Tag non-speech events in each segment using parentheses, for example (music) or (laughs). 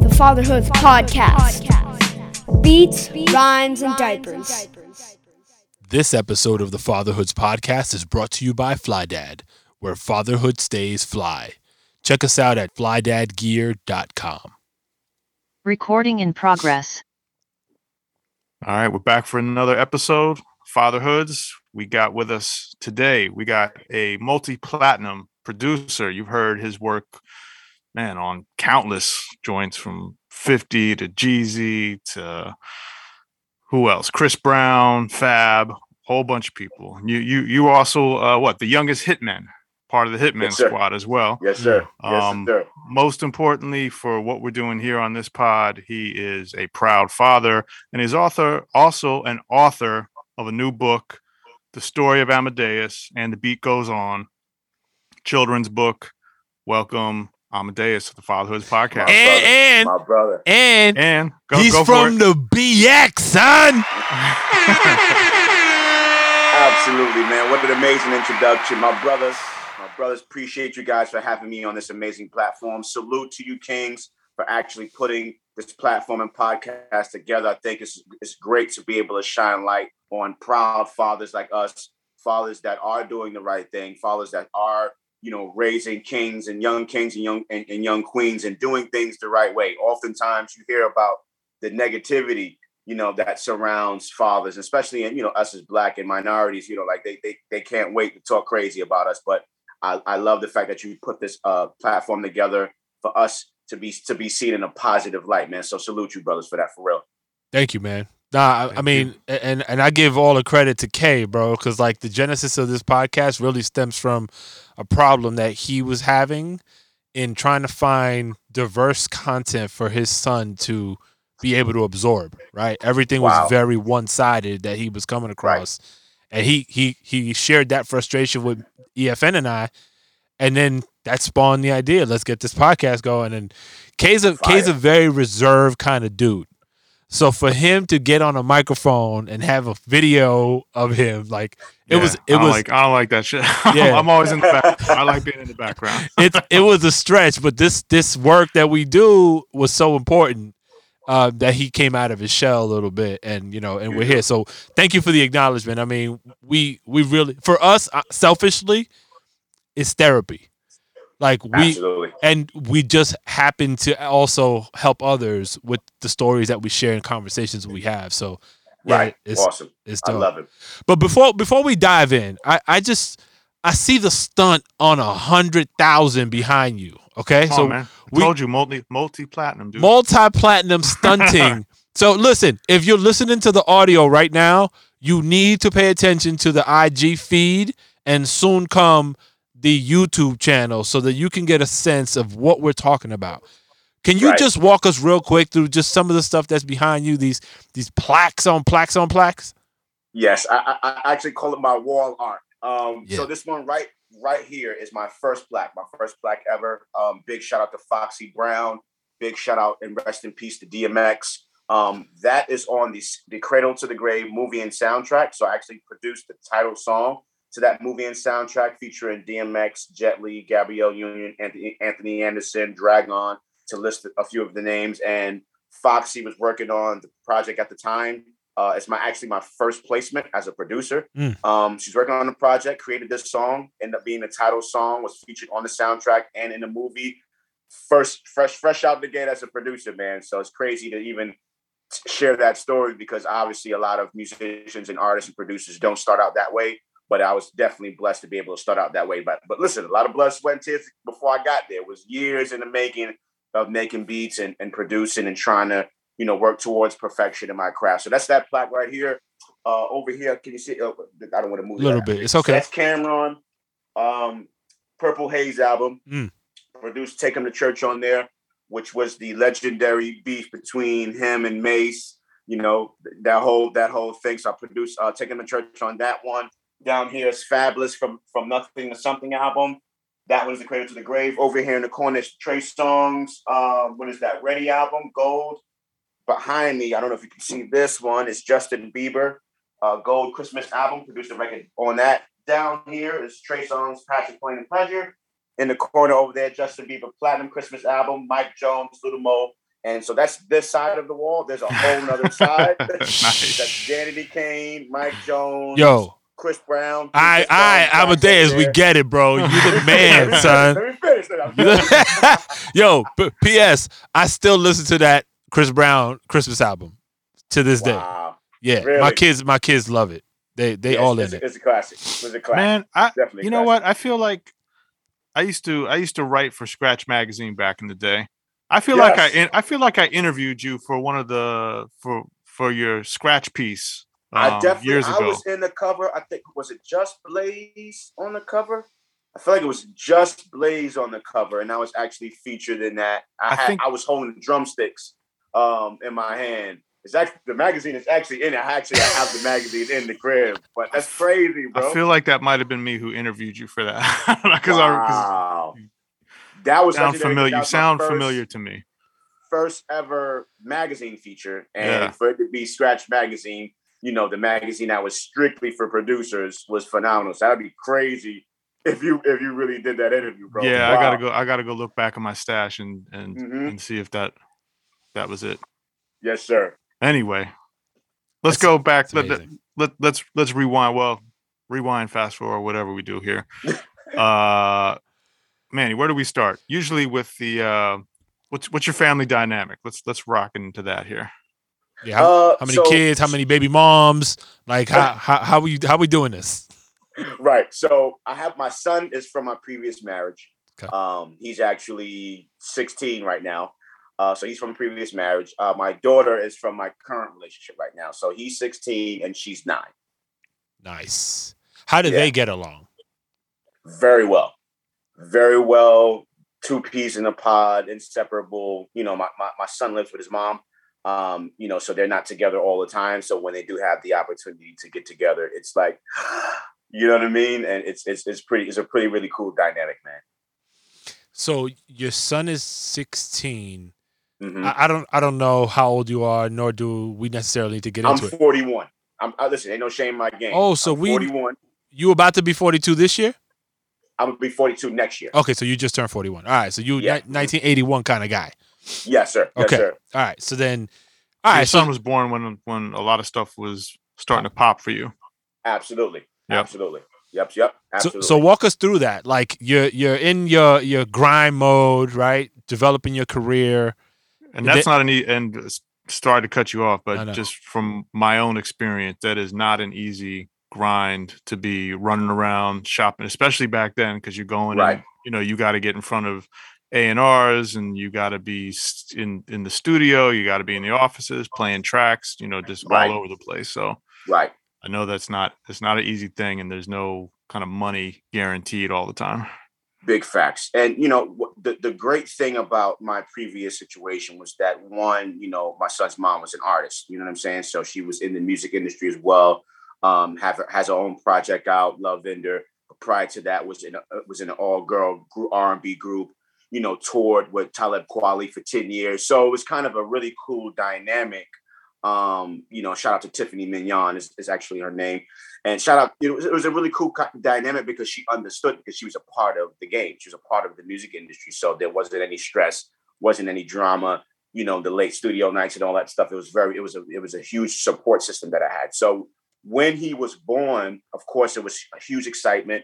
The Fatherhood Podcast. Beats, rhymes, and diapers. This episode of the Fatherhoods podcast is brought to you by FlyDad, where fatherhood stays fly. Check us out at flydadgear.com. Recording in progress. All right, we're back for another episode. Fatherhoods. We got with us today. We got a multi-platinum producer. You've heard his work, man, on countless joints from 50 to Jeezy to who else? Chris Brown, Fab, whole bunch of people. You you you also uh, what the youngest hitman, part of the hitman Yes, squad as well. Yes, sir. Yes, Um, sir. most importantly for what we're doing here on this pod he is a proud father and he's author also an author of a new book the story of amadeus and the beat goes on children's book welcome amadeus to the fatherhoods podcast And and, My brother. and and go, he's go from it. the BX, son. Absolutely, man. What an amazing introduction. My brothers, my brothers, appreciate you guys for having me on this amazing platform. Salute to you, Kings, for actually putting this platform and podcast together. I think it's it's great to be able to shine light on proud fathers like us, fathers that are doing the right thing, fathers that are, you know, raising kings and young kings and young and, and young queens and doing things the right way. Oftentimes you hear about the negativity you know that surrounds fathers especially in you know us as black and minorities you know like they they, they can't wait to talk crazy about us but I, I love the fact that you put this uh platform together for us to be to be seen in a positive light man so salute you brothers for that for real Thank you, man. Nah, I, I mean, and and I give all the credit to Kay, bro, because like the genesis of this podcast really stems from a problem that he was having in trying to find diverse content for his son to be able to absorb. Right, everything Wow. was very one sided that he was coming across, and he he he shared that frustration with EFN and I, and then that spawned the idea. Let's get this podcast going. And Kay's a Kay's a very reserved kind of dude. So for him to get on a microphone and have a video of him, like it Yeah, was, it don't was, like i don't like that shit (laughs) Yeah. i'm always in the back i like being in the background (laughs) it, it was a stretch. But this, this work that we do was so important uh, that he came out of his shell a little bit, and you know, and we're here. So thank you for the acknowledgement. I mean, we, we really, for us, uh, selfishly, it's therapy. Like we, absolutely. and we just happen to also help others with the stories that we share and conversations we have. So, yeah, right. it's awesome. it's i love it. But before before we dive in, I I just I see the stunt on a hundred thousand behind you. Okay, Come so on, man. I we- told you multi multi-platinum dude. Multi platinum (laughs) stunting. so listen, if you're listening to the audio right now, you need to pay attention to the IG feed and soon come the YouTube channel so that you can get a sense of what we're talking about. Can you Right. just walk us real quick through just some of the stuff that's behind you? These these plaques on plaques on plaques. Yes, I, I, actually call it my wall art. Um, Yeah. So this one right right here is my first plaque, my first plaque ever. Um, big shout out to Foxy Brown. Big shout out and rest in peace to DMX. Um, that is on the the Cradle to the Grave movie and soundtrack. So I actually produced the title song to that movie and soundtrack featuring DMX, Jet Li, Gabrielle Union, Anthony, Anthony Anderson, Drag-On, to list a few of the names. And Foxy was working on the project at the time. Uh, it's my actually my first placement as a producer. Mm. Um, she's working on the project, created this song, ended up being the title song, was featured on the soundtrack and in the movie. First, fresh, fresh out the gate as a producer, man. So it's crazy to even share that story because obviously a lot of musicians and artists and producers don't start out that way. But I was definitely blessed to be able to start out that way. But but listen, a lot of blood, sweat, and tears before I got there. It was years in the making of making beats and, and producing and trying to you know work towards perfection in my craft. So that's that plaque right here. Uh, over here, can you see? Oh, I don't want to move. A little that. bit. It's So okay. that's Cam'ron. Um, Purple Haze album. Mm. Produced Take 'Em to Church on there. which was the legendary beef between him and Mase. You know that whole that whole thing. So I produced uh, him to church on that one. Down here is Fabolous from from Nothing to Something album. That one is the Cradle to the Grave. Over here in the corner is Trey Songz. Um, what is that? Ready album, Gold. Behind me, I don't know if you can see this one, is Justin Bieber, uh, Gold Christmas album, produced a record on that. Down here is Trey Songz, Passion Pain and Pleasure. In the corner over there, Justin Bieber Platinum Christmas album, Mike Jones, Lil Mo. And so that's this side of the wall. There's a whole other (laughs) side. Nice. that's Danity Kane, Mike Jones, Yo, Chris Brown. I, Chris I, Brown, Amadeus, we get it, bro. You the (laughs) man, Let son. Let me finish. Let me finish. (laughs) Yo, p- P.S. I still listen to that Chris Brown Christmas album to this day. Wow. Yeah, my kids, my kids love it. They they Yes, all it's, in it. It's a classic. It's a classic. Man, I Definitely you know classic. what? I feel like I used to I used to write for Scratch magazine back in the day. I feel like I I feel like I interviewed you for one of the for for your Scratch piece I um, definitely years I ago. was in the cover. I think was it Just Blaze on the cover? I feel like it was Just Blaze on the cover, and I was actually featured in that. I, I had think- I was holding drumsticks um in my hand. It's actually the magazine is actually in it. I actually have the magazine in the crib, but that's crazy, bro. I feel like that might have been me who interviewed you for that because (laughs) I 'cause wow. that was sound familiar. You sound first- familiar to me. first ever magazine feature, and Yeah. for it to be Scratch Magazine, you know, the magazine that was strictly for producers was phenomenal. So that'd be crazy if you if you really did that interview, bro. Yeah, I gotta go. I gotta go look back at my stash and and Mhm. and see if that that was it. Yes, sir. Anyway, let's That's- go back. It's Let, let, let let's let's rewind. Well, rewind, fast forward, whatever we do here. (laughs) uh, Manny, where do we start? Usually with the uh, what's what's your family dynamic? Let's let's rock into that here. Yeah, how, Uh, how many so- kids? How many baby moms? Like how (laughs) how how we how we doing this? Right. So I have my son is from my previous marriage. Okay. Um, he's actually 16 right now. Uh, so he's from previous marriage. Uh, my daughter is from my current relationship right now. So he's 16 and she's nine. Nice. How do Yeah. they get along? very well very well two peas in a pod inseparable you know my, my, my son lives with his mom um you know so they're not together all the time so when they do have the opportunity to get together it's like (gasps) you know what i mean and it's it's, it's pretty it's a pretty really cool dynamic man So your son is 16. Mhm. I, I don't I don't know how old you are, nor do we necessarily need to get into it. i'm 41 i'm listen ain't no shame in my game Oh, so I'm we- 41 You about to be 42 this year? i'm gonna be 42 next year Okay, so you just turned 41. All right, so you Yeah. 1981 kind of guy. Yes sir yes Okay. sir All right, so then all Your son so was born when when a lot of stuff was starting to pop for you. absolutely Yep. absolutely yep yep so, absolutely so walk us through that. Like you're you're in your your grind mode, right? Developing your career. And that's not an e- and s- sorry to cut you off, but just from my own experience, that is not an easy grind to be running around shopping, especially back then, because you're going, Right. and, you know, you got to get in front of A and R's, and you got to be in in the studio, you got to be in the offices playing tracks, you know, just Right. all over the place. So right I know that's not it's not an easy thing, and there's no kind of money guaranteed all the time. Big facts. And you know, the the great thing about my previous situation was that one, you know, my son's mom was an artist. You know what I'm saying? So she was in the music industry as well. Um, have has her own project out, Love Vendor. Prior to that, was in a, uh, was in an all girl R and B group. You know, toured with Talib Kweli for ten years. So it was kind of a really cool dynamic. Um, you know, shout out to Tiffany Mignon is, is actually her name. And shout out, it was, it was a really cool dynamic because she understood because she was a part of the game. She was a part of the music industry. So there wasn't any stress, wasn't any drama, you know, the late studio nights and all that stuff. It was very, it was a, it was a huge support system that I had. So when he was born, of course, it was a huge excitement.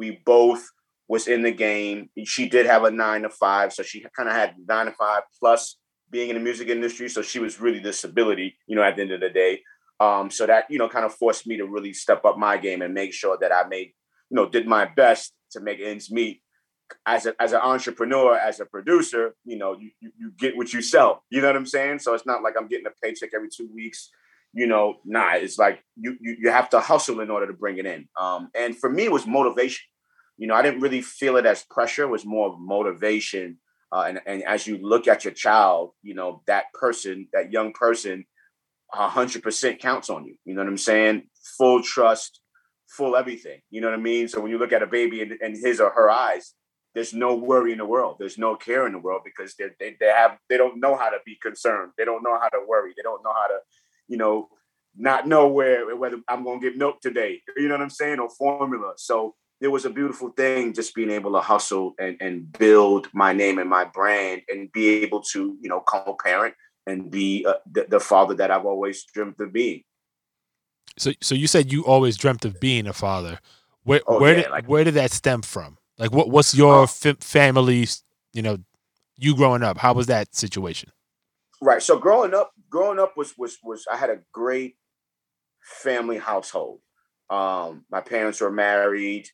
We both was in the game. She did have a nine to five. So she kind of had nine to five plus being in the music industry. So she was really the stability, you know, at the end of the day. Um, so that you know kind of forced me to really step up my game and make sure that I made you know did my best to make ends meet. As a, as an entrepreneur, as a producer, you know you, you you get what you sell. You know what I'm saying? So it's not like I'm getting a paycheck every two weeks. You know, nah. It's like you you, you have to hustle in order to bring it in. Um, and for me, it was motivation. You know, I didn't really feel it as pressure. It was more of motivation Uh, and, and as you look at your child, you know, that person, that young person, a hundred percent counts on you. You know what I'm saying? Full trust, full everything. You know what I mean? So when you look at a baby in, in his or her eyes, there's no worry in the world. There's no care in the world because they they they have they don't know how to be concerned. They don't know how to worry. They don't know how to, you know, not know where whether I'm gonna get milk today. You know what I'm saying? Or formula. So it was a beautiful thing just being able to hustle and, and build my name and my brand and be able to, you know, co-parent and be uh, the, the father that I've always dreamt of being. So, so you said you always dreamt of being a father. Where, Oh, where yeah, did like- where did that stem from? Like, what what's your Oh. fa- family's? You know, you growing up. How was that situation? Right. So growing up, growing up was was was I had a great family household. Um, my parents were married,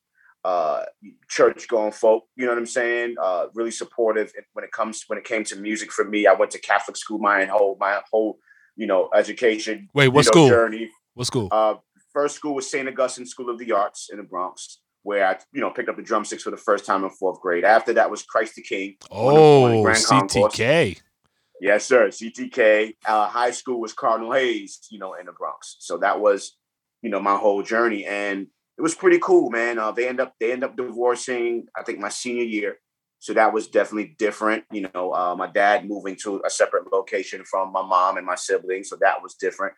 uh, church going folk. You know what I'm saying? Uh, really supportive when it comes when it came to music. For me, I went to Catholic school my whole my whole you know education. Wait, what you know, school? Journey. What school? Uh, first school was St. Augustine School of the Arts in the Bronx, where I you know picked up the drumsticks for the first time in fourth grade. After that was Christ the King. one of- one of the oh, Grand Concourse. CTK. Yes, sir. CTK. Uh, high school was Cardinal Hayes, you know, in the Bronx. So that was, you know, my whole journey, and it was pretty cool, man. Uh, they end up they end up divorcing. I think my senior year, so that was definitely different. You know, uh, my dad moving to a separate location from my mom and my siblings, so that was different.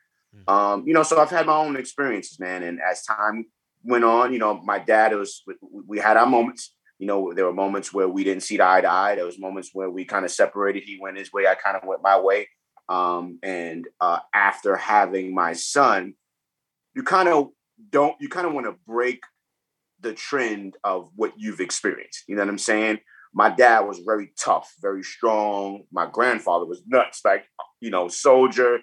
Um, you know, so I've had my own experiences, man. And as time went on, you know, my dad was we, we had our moments you know, there were moments where we didn't see the eye to eye. There was moments where we kind of separated. He went his way, I kind of went my way. Um, and uh, after having my son, you kind of don't, you kind of want to break the trend of what you've experienced. You know what I'm saying? My dad was very tough, very strong. My grandfather was nuts, like, you know, soldier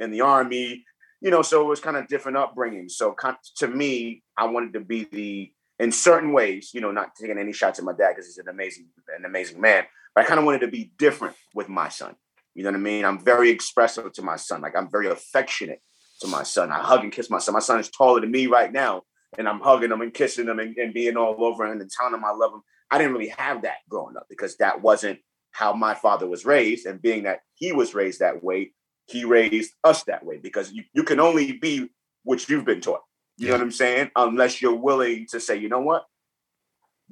in the army, you know, so it was kind of different upbringing. So to me, I wanted to be the, in certain ways, you know, not taking any shots at my dad because he's an amazing, an amazing man. But I kind of wanted to be different with my son. You know what I mean? I'm very expressive to my son. Like I'm very affectionate to my son. I hug and kiss my son. My son is taller than me right now, and I'm hugging him and kissing him and, and being all over him and telling him I love him. I didn't really have that growing up because that wasn't how my father was raised. And being that he was raised that way, he raised us that way because you, you can only be what you've been taught. You know what I'm saying? Unless you're willing to say, you know what?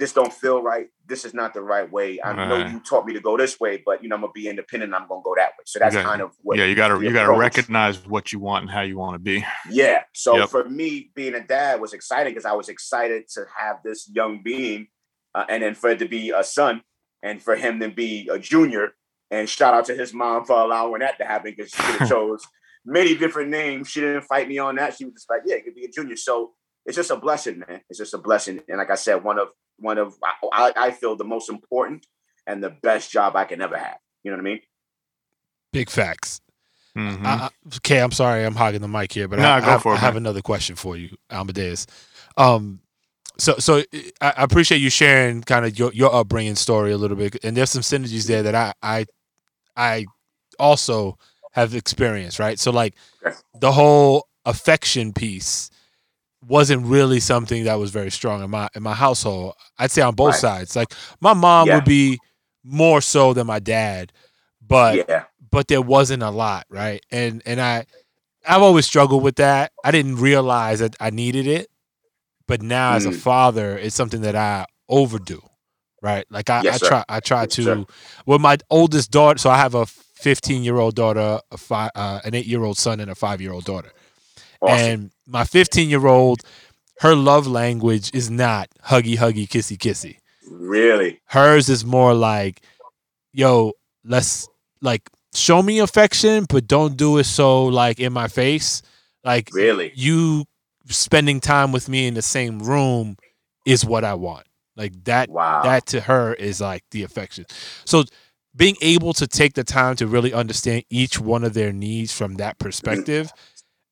This don't feel right. This is not the right way. I know you taught me to go this way, but you know, I'm gonna be independent. I'm gonna go that way. So that's gotta- kind of what yeah, you gotta you gotta recognize what you want and how you want to be. Yeah. So Yep. for me, being a dad was exciting because I was excited to have this young being, uh, and then for it to be a son, and for him to be a junior. And shout out to his mom for allowing that to happen because she could (laughs) have chose many different names. She didn't fight me on that. She was just like, "Yeah, it could be a junior." So it's just a blessing, man. It's just a blessing. And like I said, one of one of I, I feel the most important and the best job I can ever have. You know what I mean? Big facts. Mhm. I, I, okay, I'm sorry, I'm hogging the mic here, but Nah, I, go I have, for it, I have another question for you, Amadeus. Um, so so I, I appreciate you sharing kind of your your upbringing story a little bit, and there's some synergies there that I I I also have experienced, right? So like the whole affection piece wasn't really something that was very strong in my in my household. I'd say on both Right. sides. Like my mom Yeah. would be more so than my dad, but yeah. but there wasn't a lot, right? And and I I've always struggled with that. I didn't realize that I needed it, but now as a Mm. father, it's something that I overdo, right? Like I, Yes, I try I try Yes, to sir. with my oldest daughter. So I have a 15 year old daughter, a five, uh, an eight year old son, and a five year old daughter. Awesome. And my 15 year old, her love language is not huggy huggy kissy kissy really. hers is more like yo let's like show me affection but don't do it so like in my face like Really. you spending time with me in the same room is what i want like that Wow. that to her is like the affection so being able to take the time to really understand each one of their needs from that mm-hmm. perspective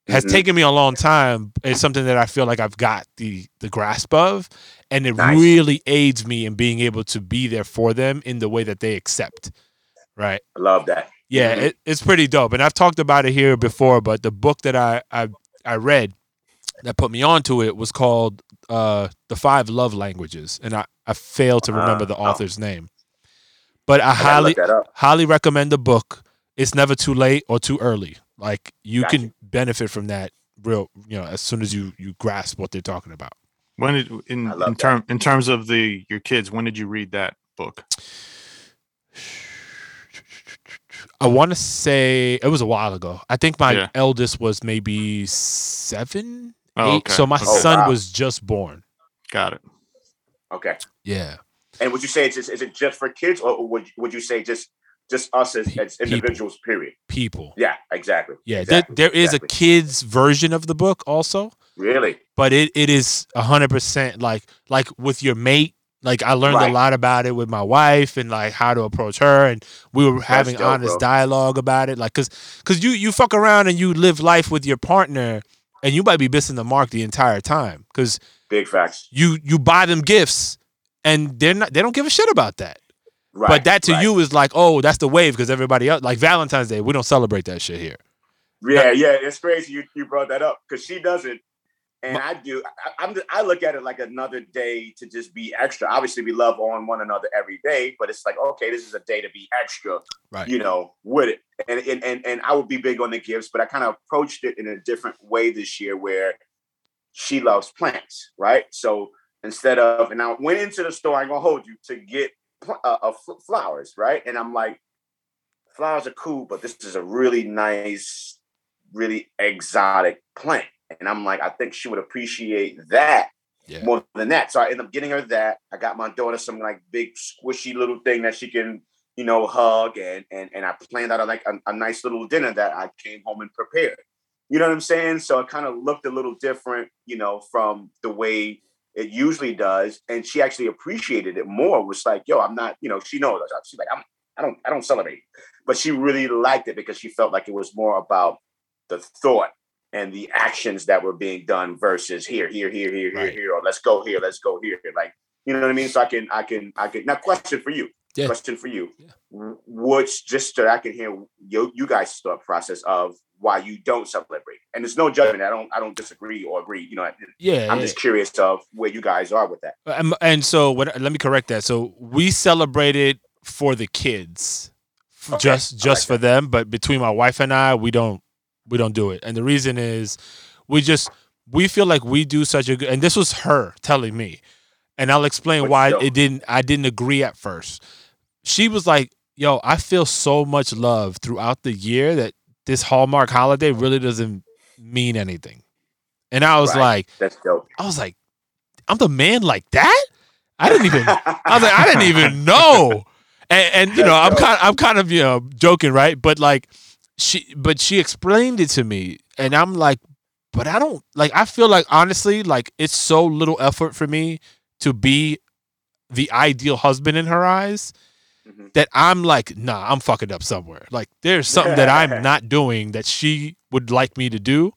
has Mhm. taken me a long time it's something that i feel like i've got the the grasp of and it Nice. really aids me in being able to be there for them in the way that they accept right I love that. yeah Mhm. it, it's pretty dope and i've talked about it here before but the book that i i, I read that put me onto it was called uh the five love languages and i i fail to remember Ah, the author's name But I I highly look that up. highly recommend the book. It's never too late or too early. Like you Gotcha. can benefit from that real, you know, as soon as you you grasp what they're talking about. When did in I love in that. term in terms of the your kids? When did you read that book? I want to say it was a while ago. I think my Yeah. eldest was maybe seven, Oh, eight. okay. So my Oh, son wow. was just born. Got it. Okay. Yeah. And would you say it's just, is it just for kids, or would would you say just just us as, as people. individuals? Period. People. Yeah. Exactly. Yeah. Exactly. There, there is exactly. a kids version of the book also, Really. but it, it is a hundred percent like like with your mate. Like I learned a lot about it with my wife and like how to approach her, and we were having dope, honest bro. dialogue about it. Like, cause, cause you you fuck around and you live life with your partner, and you might be missing the mark the entire time. Cause Big facts. you you buy them gifts, and they're not they don't give a shit about that. Right. but that to right. you is like, oh, that's the wave because everybody else like Valentine's Day, we don't celebrate that shit here. Yeah, yeah, it's crazy you, you brought that up because she doesn't, and I do. I, I'm I look at it like another day to just be extra. Obviously, we love on one another every day, but it's like okay, this is a day to be extra, Right. you know, with it. And and and, and I would be big on the gifts, but I kind of approached it in a different way this year, where she loves plants, right? So instead of, and I went into the store, I'm gonna hold you to get uh, uh, flowers, right? And I'm like, flowers are cool, but this is a really nice, really exotic plant. And I'm like, I think she would appreciate that Yeah. more than that. So I end up getting her that. I got my daughter some like big squishy little thing that she can, you know, hug, and and and I planned out a, like a, a nice little dinner that I came home and prepared. You know what I'm saying? So it kind of looked a little different, you know, from the way it usually does. And she actually appreciated it more. Was like, yo, I'm not, you know, she knows. She's like, I'm, I don't, I don't celebrate, but she really liked it because she felt like it was more about the thought and the actions that were being done versus here, here, here, here, here, Right. here, or let's go here, let's go here. Like, you know what I mean? So I can, I can, I can. Now, question for you. Yeah. Question for you. Yeah. W- What's just so I can hear you, you guys' thought process of why you don't celebrate, and there's no judgment. I don't, I don't disagree or agree. You know, Yeah. I'm yeah. just curious of where you guys are with that. Um, and so what, let me correct that. So we celebrated for the kids, Okay, just just like for them. But between my wife and I, we don't we don't do it. And the reason is we just we feel like we do such a good. And this was her telling me, and I'll explain Which why it didn't. I didn't agree at first. She was like, "Yo, I feel so much love throughout the year that this Hallmark holiday really doesn't mean anything." And I was Right. like. That's dope. I was like, I'm the man like that? I didn't even I was like, I didn't even (laughs) know. And, and you know, I'm kind I'm kind of, you know, joking, right? But like she but she explained it to me and I'm like, but I don't like I feel like honestly, like it's so little effort for me to be the ideal husband in her eyes Mhm. that I'm like, nah, I'm fucking up somewhere. Like there's something that I'm (laughs) not doing that she would like me to do.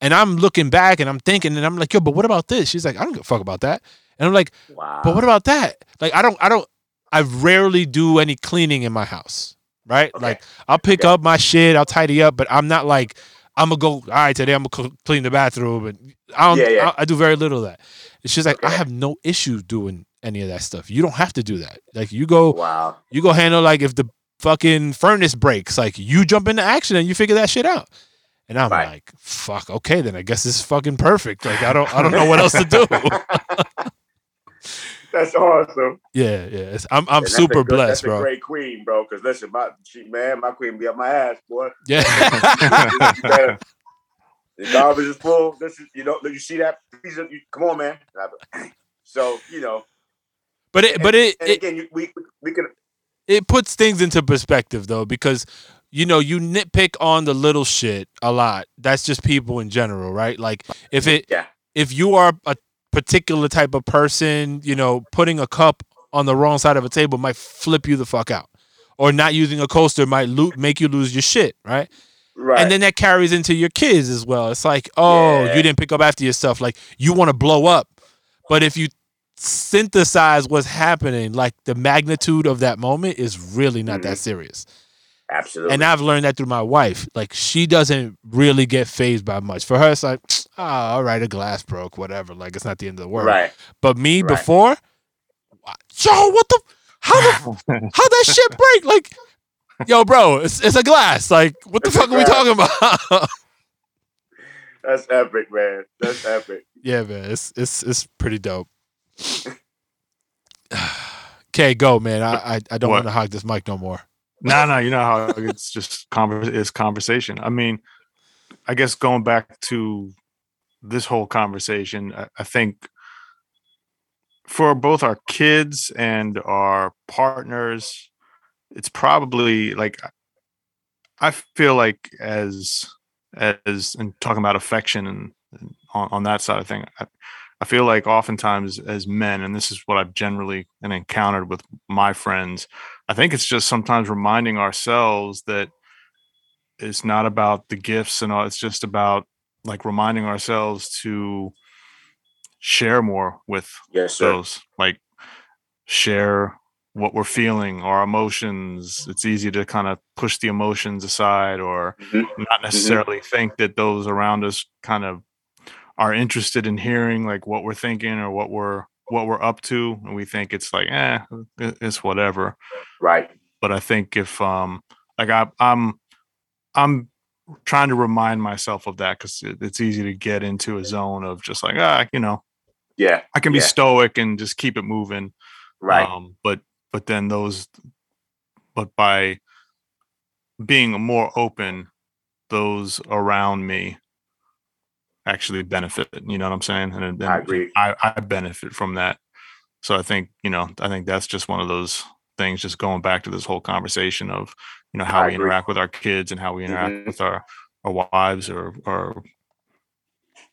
And I'm looking back and I'm thinking and I'm like, yo, but what about this? She's like, I don't give a fuck about that. And I'm like, Wow. but what about that? Like I don't I don't I rarely do any cleaning in my house. Right? Okay. Like I'll pick Okay. up my shit, I'll tidy up, but I'm not like I'm gonna go. All right, today I'm gonna clean the bathroom, and I don't. Yeah, yeah. I, I do very little of that. It's just like I have no issue doing any of that stuff. You don't have to do that. Like you go, Wow. you go handle like if the fucking furnace breaks, like you jump into action and you figure that shit out. And I'm Right. like, fuck, okay, then I guess this is fucking perfect. Like I don't, I don't know what else to do. (laughs) That's awesome. yeah, yeah. It's, I'm, I'm a super good- blessed, that's bro. a great queen, bro. Because listen, my she, man, my queen be up my ass, boy. Yeah. (laughs) You better- the garbage is full. This is you know you see that piece of you, come on, man. So you know, but it, but it, and it, again, you, we we can it puts things into perspective though because you know you nitpick on the little shit a lot that's just people in general right like if it Yeah. if you are a particular type of person you know putting a cup on the wrong side of a table might flip you the fuck out or not using a coaster might lo- make you lose your shit right right. and then that carries into your kids as well it's like oh Yeah. you didn't pick up after yourself like you want to blow up but if you synthesize what's happening like the magnitude of that moment is really not that mm-hmm. serious absolutely. and i've learned that through my wife like she doesn't really get phased by much for her it's like oh, (sniffs) all right a glass broke whatever like it's not the end of the world right. but me Right. before Joe, what the How the (laughs) how that shit break? Like, yo, bro, it's it's a glass. Like, what the It's fuck are we talking about? That's epic, man. That's epic. yeah, man, it's it's it's pretty dope. (sighs) Okay, go, man. I I, I don't want to hog this mic no more. no, no, you know how it's just conver- it's conversation. I mean, I guess going back to this whole conversation, I, I think for both our kids and our partners, it's probably like I feel like as as and talking about affection and, and on, on that side of thing, I, I feel like oftentimes as men, and this is what I've generally and encountered with my friends, I think it's just sometimes reminding ourselves that it's not about the gifts and all. It's just about like reminding ourselves to share more with Yes, those, like share what we're feeling, our emotions. It's easy to kind of push the emotions aside or Mhm. not necessarily think that those around us kind of are interested in hearing like what we're thinking or what we're what we're up to and we think it's like eh it's whatever Right. but I think if um like I, I'm I'm trying to remind myself of that because it, it's easy to get into a zone of just like ah you know Yeah. I can be Yeah. stoic and just keep it moving Right. um but but then those but by being more open those around me actually benefit you know what I'm saying and, then I agree. I, I benefit from that so I think you know I think that's just one of those things just going back to this whole conversation of you know how I we agree. interact with our kids and how we interact Mhm. with our our wives or or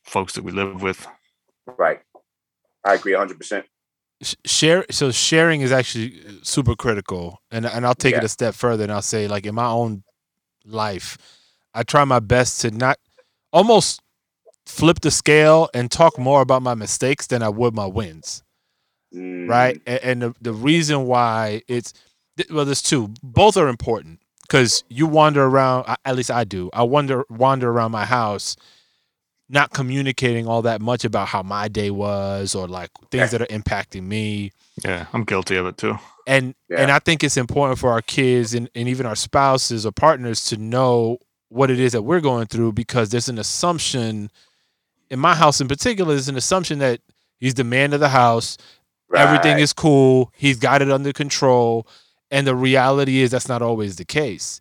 folks that we live with Right. I agree 100%. Sh- share so sharing is actually super critical and and I'll take it a step further and I'll say like in my own life I try my best to not almost flip the scale and talk more about my mistakes than I would my wins. Right? Mm, and, and the, the reason why it's well there's two. Both are important because you wander around at least I do. I wander wander around my house not communicating all that much about how my day was or like things that are impacting me. Yeah I'm guilty of it too. And Yeah. and I think it's important for our kids and, and even our spouses or partners to know what it is that we're going through because there's an assumption in my house in particular there's an assumption that he's the man of the house everything is cool he's got it under control and the reality is that's not always the case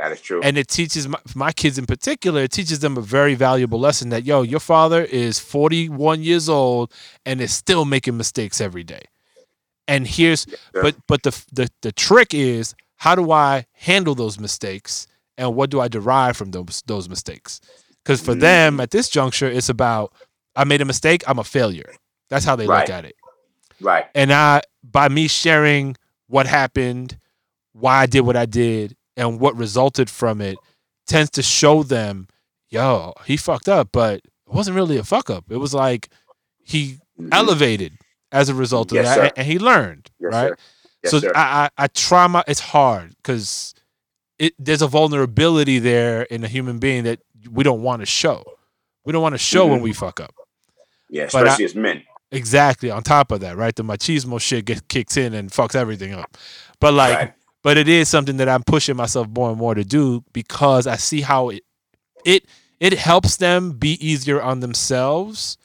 That is true. and it teaches my, my kids in particular it teaches them a very valuable lesson that yo your father is 41 years old and is still making mistakes every day and here's sir. but but the, the the trick is how do i handle those mistakes and what do i derive from those those mistakes because for them Mm. at this juncture it's about i made a mistake i'm a failure that's how they Right. look at it right. and I by me sharing what happened, why I did what I did, and what resulted from it, tends to show them, yo, he fucked up, but it wasn't really a fuck up. It was like he Mhm. elevated as a result of Yes, that, sir. and, he learned, Yes, right? Yes, so. I, I I try my. It's hard because it there's a vulnerability there in a human being that we don't want to show. We don't want to show when Mhm. we fuck up. yeah, but I- especially as men. Exactly. On top of that, right? The machismo shit gets kicks in and fucks everything up. But like, Right. But it is something that I'm pushing myself more and more to do because I see how it it it helps them be easier on themselves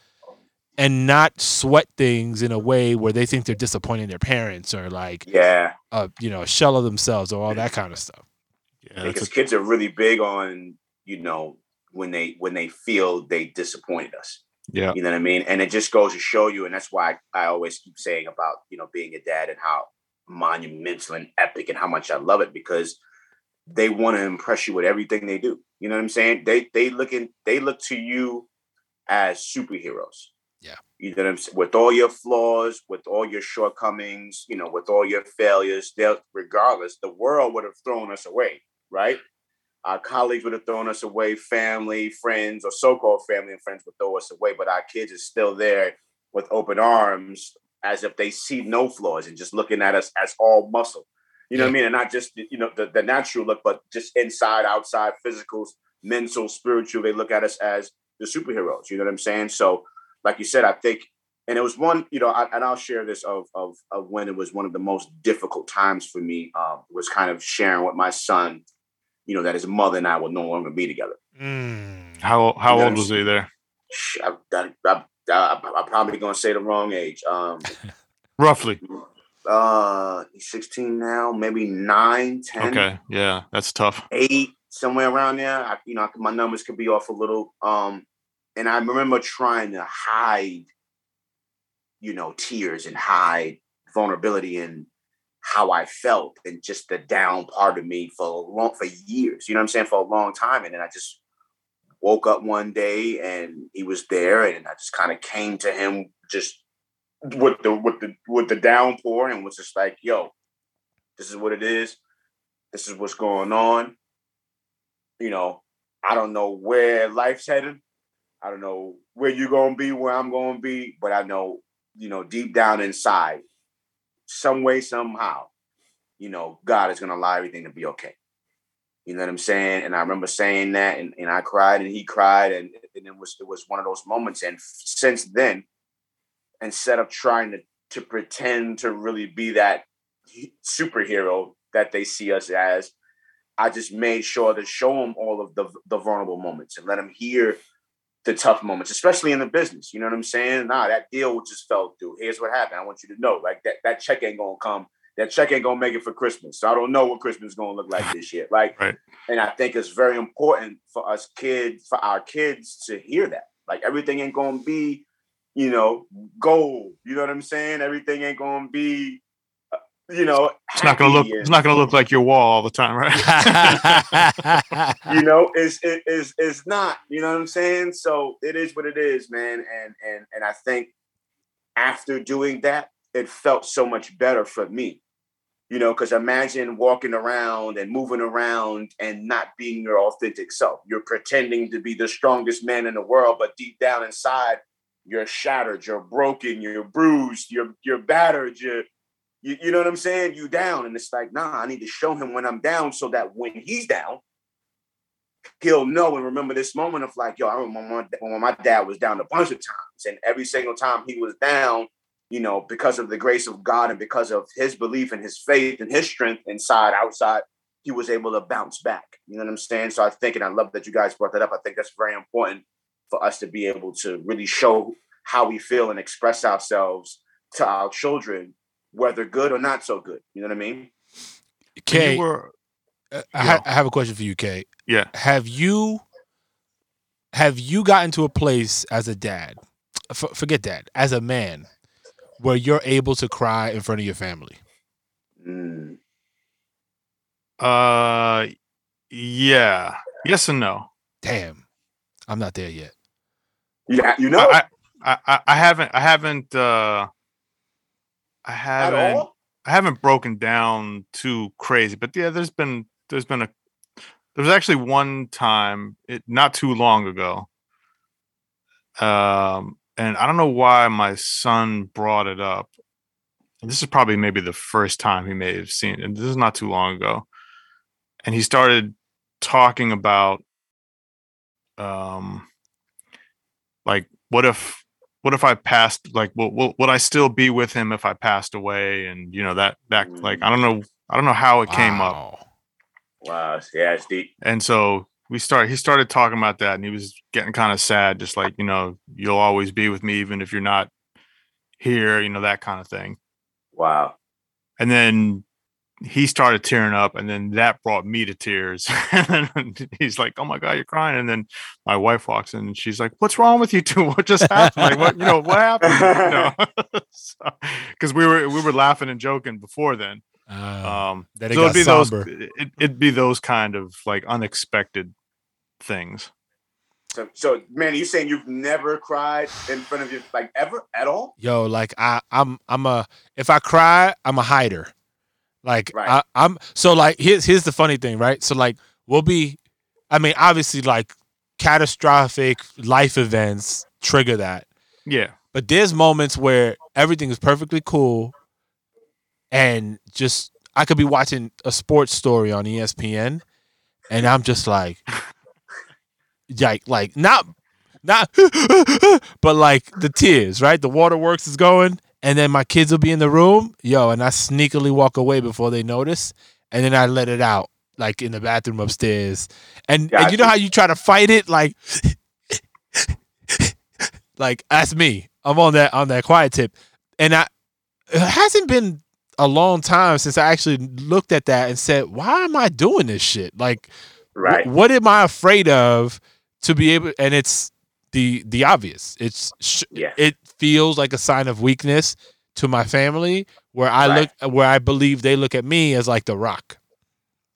and not sweat things in a way where they think they're disappointing their parents or like Yeah. uh you know a shell of themselves or all that kind of stuff. yeah because a- kids are really big on you know when they when they feel they disappointed us yeah you know what i mean and it just goes to show you and that's why i, I always keep saying about you know being a dad and how monumental and epic and how much i love it because they want to impress you with everything they do. You know what i'm saying? They they look in they look to you as superheroes. Yeah. you know what i'm saying with all your flaws with all your shortcomings you know with all your failures they'll regardless the world would have thrown us away right? Our colleagues would have thrown us away, family, friends, or so-called family and friends would throw us away, but our kids are still there with open arms as if they see no flaws and just looking at us as all muscle. You know what I mean? And not just you know the, the natural look, but just inside, outside, physicals, mental, spiritual. They look at us as the superheroes. You know what I'm saying? So, like you said, I think and it was one, you know, I, and I'll share this of, of of when it was one of the most difficult times for me. Um, was kind of sharing with my son, you know, that his mother and I will no longer be together. Mm. How how You know, old was he there? I, I, I, I, I'm probably gonna say the wrong age. Um, (laughs) Roughly. uh, he's 16 now, maybe nine, 10, Okay. Yeah, that's tough. eight, somewhere around there. I, you know, my numbers could be off a little. Um, and I remember trying to hide, you know, tears and hide vulnerability and how I felt and just the down part of me for long for years. You know what I'm saying? For a long time. And then I just woke up one day and he was there and I just kind of came to him just with the with the with the downpour and was just like, yo, this is what it is. This is what's going on. You know, I don't know where life's headed. I don't know where you're gonna be, where I'm gonna be, but I know, you know, deep down inside, some way, somehow, you know, God is gonna allow everything to be okay. You know what I'm saying? And I remember saying that, and, and I cried, and he cried, and, and it was it was one of those moments. And since then, instead of trying to to pretend to really be that superhero that they see us as, I just made sure to show them all of the the vulnerable moments and let them hear the tough moments, especially in the business. You know what I'm saying? Nah, that deal just fell through. Here's what happened. I want you to know, like that that check ain't gonna come. That check ain't gonna make it for Christmas. So I don't know what Christmas is gonna look like this year. Like, (laughs) Right. and I think it's very important for us kids, for our kids to hear that. Like everything ain't gonna be, you know, gold. You know what I'm saying? Everything ain't gonna be, uh, you know, It's not gonna look. happy It's not gonna look like your wall all the time, right? (laughs) (laughs) you know it's it is it's not you know what i'm saying so it is what it is man and and and i think after doing that it felt so much better for me you know because imagine walking around and moving around and not being your authentic self. You're pretending to be the strongest man in the world but deep down inside you're shattered you're broken you're bruised you're you're battered you're you, you know what i'm saying? You down and it's like nah i need to show him when i'm down so that when he's down he'll know and remember this moment of like, yo, I remember when my, when my dad was down a bunch of times, and every single time he was down, you know, because of the grace of God and because of his belief and his faith and his strength inside, outside, he was able to bounce back. You know what I'm saying? So I think, and I love that you guys brought that up. I think that's very important for us to be able to really show how we feel and express ourselves to our children, whether good or not so good. You know what I mean? When Kay, you were, uh, I, ha- I have a question for you, Kay. yeah. Have you have you gotten to a place as a dad? f- forget that. As a man, where you're able to cry in front of your family. Mm. Uh, yeah. Yes and no. Damn, I'm not there yet. Yeah, you know, I, I, I, I haven't. I haven't. Uh, I haven't. I haven't broken down too crazy, but yeah, there's been there's been a there was actually one time it not too long ago. Um and I don't know why my son brought it up. And this is probably maybe the first time he may have seen it. And this is not too long ago. And he started talking about um like what if what if I passed like will, will, would I still be with him if I passed away and you know that that like I don't know I don't know how it came up Wow. Wow, yeah, it's deep. and so we start he started talking about that and he was getting kind of sad just like you know you'll always be with me even if you're not here you know that kind of thing. Wow. and then he started tearing up and then that brought me to tears. (laughs) And then he's like oh my god you're crying. And then my wife walks in and she's like what's wrong with you two? (laughs) What just happened? Like what you know what happened? You know? (laughs) Because we were we were laughing and joking before then Uh, um that it so it'd got be those somber. it, it'd be those kind of like unexpected things So, so man, you saying you've never cried in front of your like ever at all? yo, like I, I'm, I'm a. If I cry, I'm a hider. Like Right. I, I'm. So like here's here's the funny thing, right? So like we'll be. I mean, obviously, like catastrophic life events trigger that. yeah But there's moments where everything is perfectly cool, and just I could be watching a sports story on ESPN, and I'm just like, like like not not, (laughs) but like the tears, right? The waterworks is going, and then my kids will be in the room, yo, and I sneakily walk away before they notice, and then I let it out, like in the bathroom upstairs, and, and you know how you try to fight it, like, (laughs) like that's me. I'm on that on that quiet tip, and I it hasn't been a long time since I actually looked at that and said, why am I doing this shit? Like, Right. what am I afraid of to be able? And it's the the obvious. It's sh- Yeah. it feels like a sign of weakness to my family, where I Right. look where I believe they look at me as like the rock.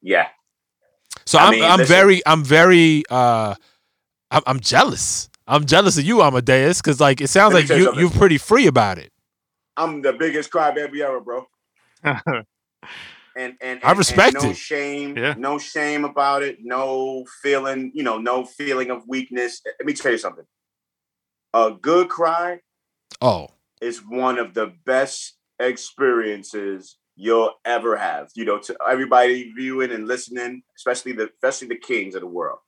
Yeah. So I I'm mean, I'm very I'm very uh I'm, I'm jealous. I'm jealous of you, Amadeus, because like it sounds like you you're pretty free about it. I'm the biggest crybaby ever, bro. (laughs) And and, I respect and no it. shame, Yeah. no shame about it, no feeling, you know, no feeling of weakness. Let me tell you something. A good cry Oh, is one of the best experiences you'll ever have. You know, to everybody viewing and listening, especially the especially the kings of the world.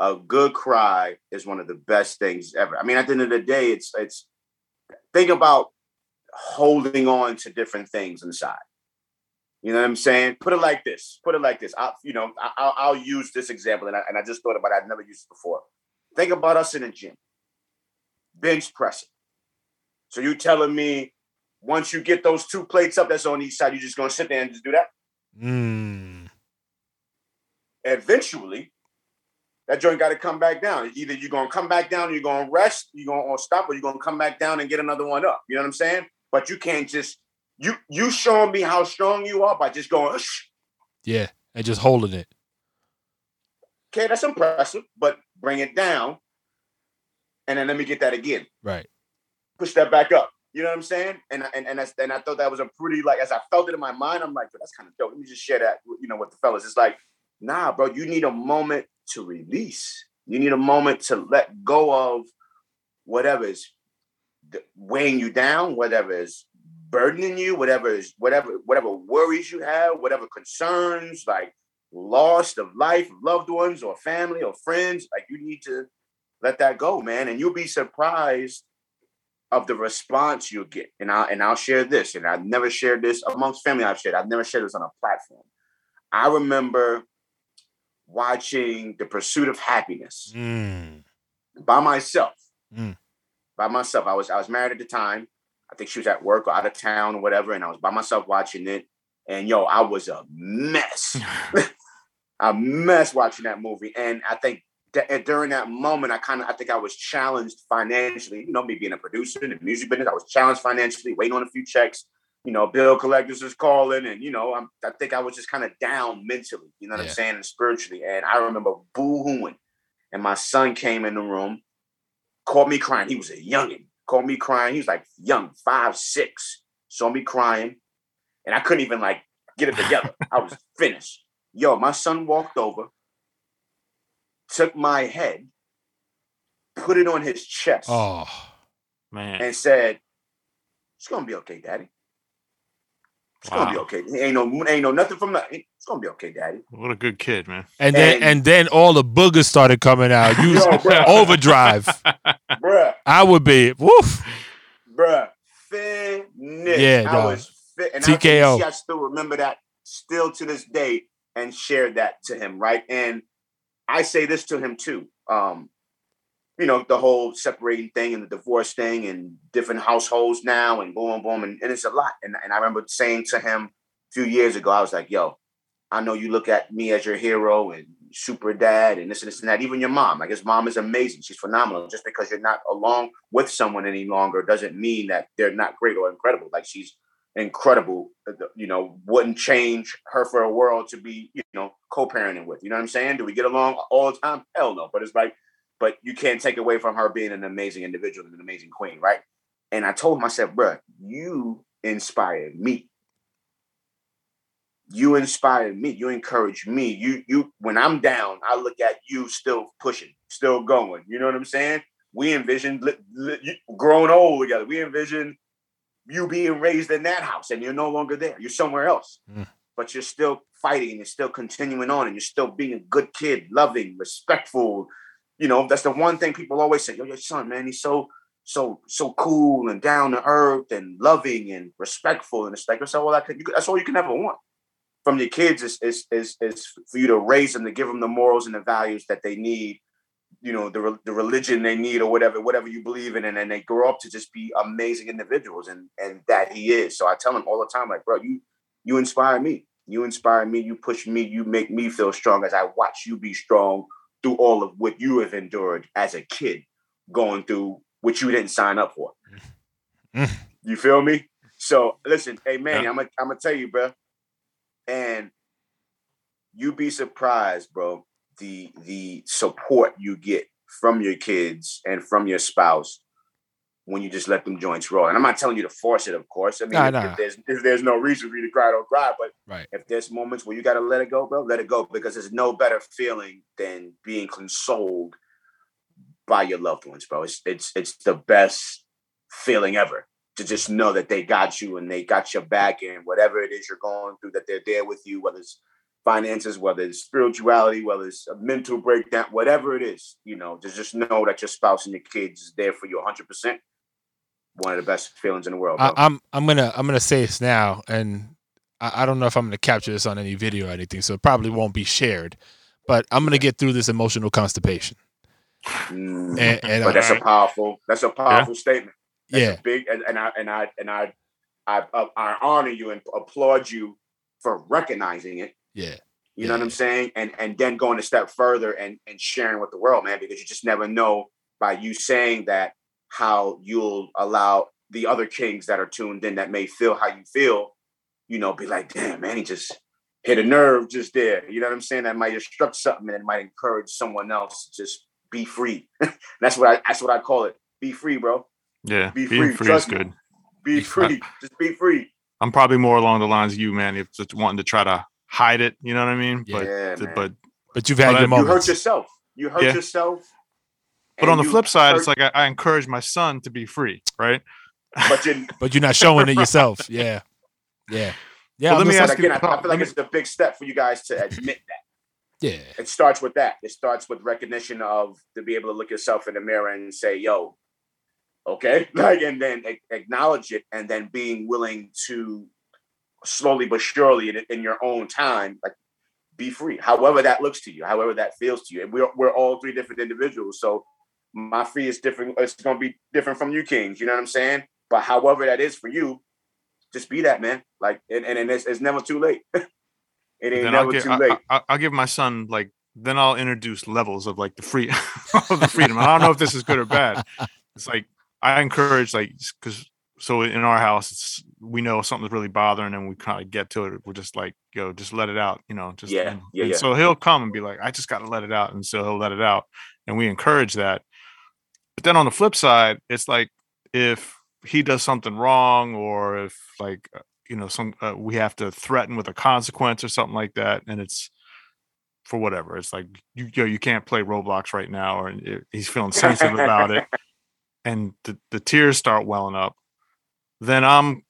A good cry is one of the best things ever. I mean, at the end of the day, it's it's think about holding on to different things inside. You know what I'm saying? Put it like this. Put it like this. I, you know, I, I'll, I'll use this example, and I, and I just thought about it. I've never used it before. Think about us in a gym, bench pressing. So you telling me once you get those two plates up that's on each side, you're just gonna sit there and just do that? mm, Eventually, that joint got to come back down. Either you're gonna come back down, you're gonna rest, you're gonna stop, or you're gonna come back down and get another one up. You know what I'm saying? But you can't just you you showing me how strong you are by just going. "Shh." yeah, and just holding it. Okay, that's impressive, but bring it down, and then let me get that again. Right. push that back up. You know what I'm saying? And and and that's, and I thought that was a pretty like as I felt it in my mind, I'm like, that's kind of dope. Let me just share that, with, you know, with the fellas. It's like, nah, bro, you need a moment to release. You need a moment to let go of whatever is weighing you down, whatever is burdening you, whatever is whatever whatever worries you have, whatever concerns like loss of life, loved ones, or family or friends. Like you need to let that go, man, and you'll be surprised of the response you'll get. And I and I'll share this, and I've never shared this amongst family. I've shared. I've never shared this on a platform. I remember watching The Pursuit of Happiness Mm, by myself. Mm. By myself. I was I was married at the time. I think she was at work or out of town or whatever, and I was by myself watching it. And yo, I was a mess. (laughs) (laughs) a mess watching that movie. And I think that during that moment, I kind of I think I was challenged financially. You know, me being a producer in the music business, I was challenged financially, waiting on a few checks. You know, bill collectors was calling, and you know, I'm, I think I was just kind of down mentally. You know what Yeah. I'm saying, and spiritually. And I remember boo-hooing, and my son came in the room, caught me crying. He was a youngin. Caught me crying. He was like young, five, six. Saw me crying, and I couldn't even like get it together. (laughs) I was finished. Yo, my son walked over, took my head, put it on his chest, oh, Man. and said, "It's gonna be okay, Daddy. It's gonna be okay. Ain't no, ain't no nothing from nothing. It's gonna be okay, Daddy." What a good kid, man. and then And- and then all the boogers started coming out. You (laughs) Yo, overdrive. (laughs) I would be woof. bruh, finish. Yeah, I dog. was fit, and I, TKO. see I still remember that still to this day, and shared that to him, right? And I say this to him too. Um, you know, the whole separating thing and the divorce thing and different households now and boom, boom, and, and it's a lot. And, and I remember saying to him a few years ago, I was like, yo, I know you look at me as your hero and super dad and this and this and that. Even your mom, like his mom is amazing. She's phenomenal. Just because you're not along with someone any longer doesn't mean that they're not great or incredible. Like she's incredible. uh, You know, wouldn't change her for a world to be, you know, co-parenting with. You know what I'm saying? Do we get along all the time? Hell no. But it's like, but you can't take away from her being an amazing individual and an amazing queen, right? And I told I said, bruh, you inspired me. You inspired me. You encourage me. You, you, when I'm down, I look at you still pushing, still going. You know what I'm saying? We envisioned li- li- old together. We envisioned you being raised in that house and you're no longer there. You're somewhere else. Mm. But you're still fighting and you're still continuing on and you're still being a good kid, loving, respectful, you know, that's the one thing people always say, yo, your son, man, he's so, so, so cool and down to earth and loving and respectful. And it's like, that's all, that can, that's all you can ever want from your kids is, is, is, is for you to raise them, to give them the morals and the values that they need, you know, the, the religion they need or whatever, whatever you believe in. And then they grow up to just be amazing individuals. And, and that he is. So I tell him all the time, like, bro, you, you inspire me. You inspire me. You push me. You make me feel strong as I watch you be strong through all of what you have endured as a kid, going through what you didn't sign up for. (laughs) You feel me? So listen, hey man, Yeah. I'm gonna I'm gonna tell you, bro. And you'd be surprised, bro, the the support you get from your kids and from your spouse when you just let them joints roll. And I'm not telling you to force it, of course. I mean, Nah, if, nah. if there's if there's no reason for you to cry, don't cry. But Right. if there's moments where you gotta let it go, bro, let it go because there's no better feeling than being consoled by your loved ones, bro. It's it's it's the best feeling ever to just know that they got you and they got your back and whatever it is you're going through, that they're there with you, whether it's finances, whether it's spirituality, whether it's a mental breakdown, whatever it is, you know, to just know that your spouse and your kids is there for you 100%. One of the best feelings in the world. Bro. I, I'm I'm gonna I'm gonna say this now, and I, I don't know if I'm gonna capture this on any video or anything, so it probably won't be shared. But I'm gonna get through this emotional constipation. Mm, And, and but I- that's a powerful, that's a powerful statement. That's yeah, big, and, and I and I and I, I, I, I honor you and applaud you for recognizing it. yeah, You know what I'm saying? And and then going a step further and and sharing with the world, man, because you just never know by you saying that how you'll allow the other kings that are tuned in that may feel how you feel, you know, be like, damn, man, he just hit a nerve just there. You know what I'm saying? That might have struck something and it might encourage someone else to just be free. (laughs) that's what I that's what I call it. Be free, bro. Yeah, Be being free, free is trust me. good. Be Be free. free. (laughs) Just be free. I'm probably more along the lines of you, man. If just wanting to try to hide it, you know what I mean? Yeah. But man. but but you've had But your I- you hurt yourself. You hurt Yeah. yourself. but on the flip side, hurt- it's like I, I encourage my son to be free, right? but you're, (laughs) but you're not showing it (laughs) yourself. Yeah, yeah, yeah. Well, let me ask again, you- I, I feel like me- it's a big step for you guys to admit that. yeah, It starts with that. It starts with recognition of to be able to look yourself in the mirror and say, "Yo, okay," (laughs) like, and then acknowledge it, and then being willing to slowly but surely in, in your own time, like be free. However that looks to you, however that feels to you, and we're we're all three different individuals, so my free is different. It's going to be different from you, Kings. You know what I'm saying? But however that is for you, just be that man. Like, and and, and it's, it's never too late. (laughs) it ain't then never give too I, late. I, I'll give my son like then I'll introduce levels of like the free (laughs) of the freedom. I don't know if this is good or bad. It's like I encourage like because so in our house it's we know something's really bothering and we kind of get to it. We're just like yo, just let it out, you know. Just Yeah, and- yeah, and yeah. So he'll come and be like, I just got to let it out, and so he'll let it out, and we encourage that. But then on the flip side, it's like if he does something wrong or if like uh, you know some uh, we have to threaten with a consequence or something like that and it's for whatever it's like you yo, you can't play roblox right now or uh, he's feeling sensitive about it and the, the tears start welling up then i'm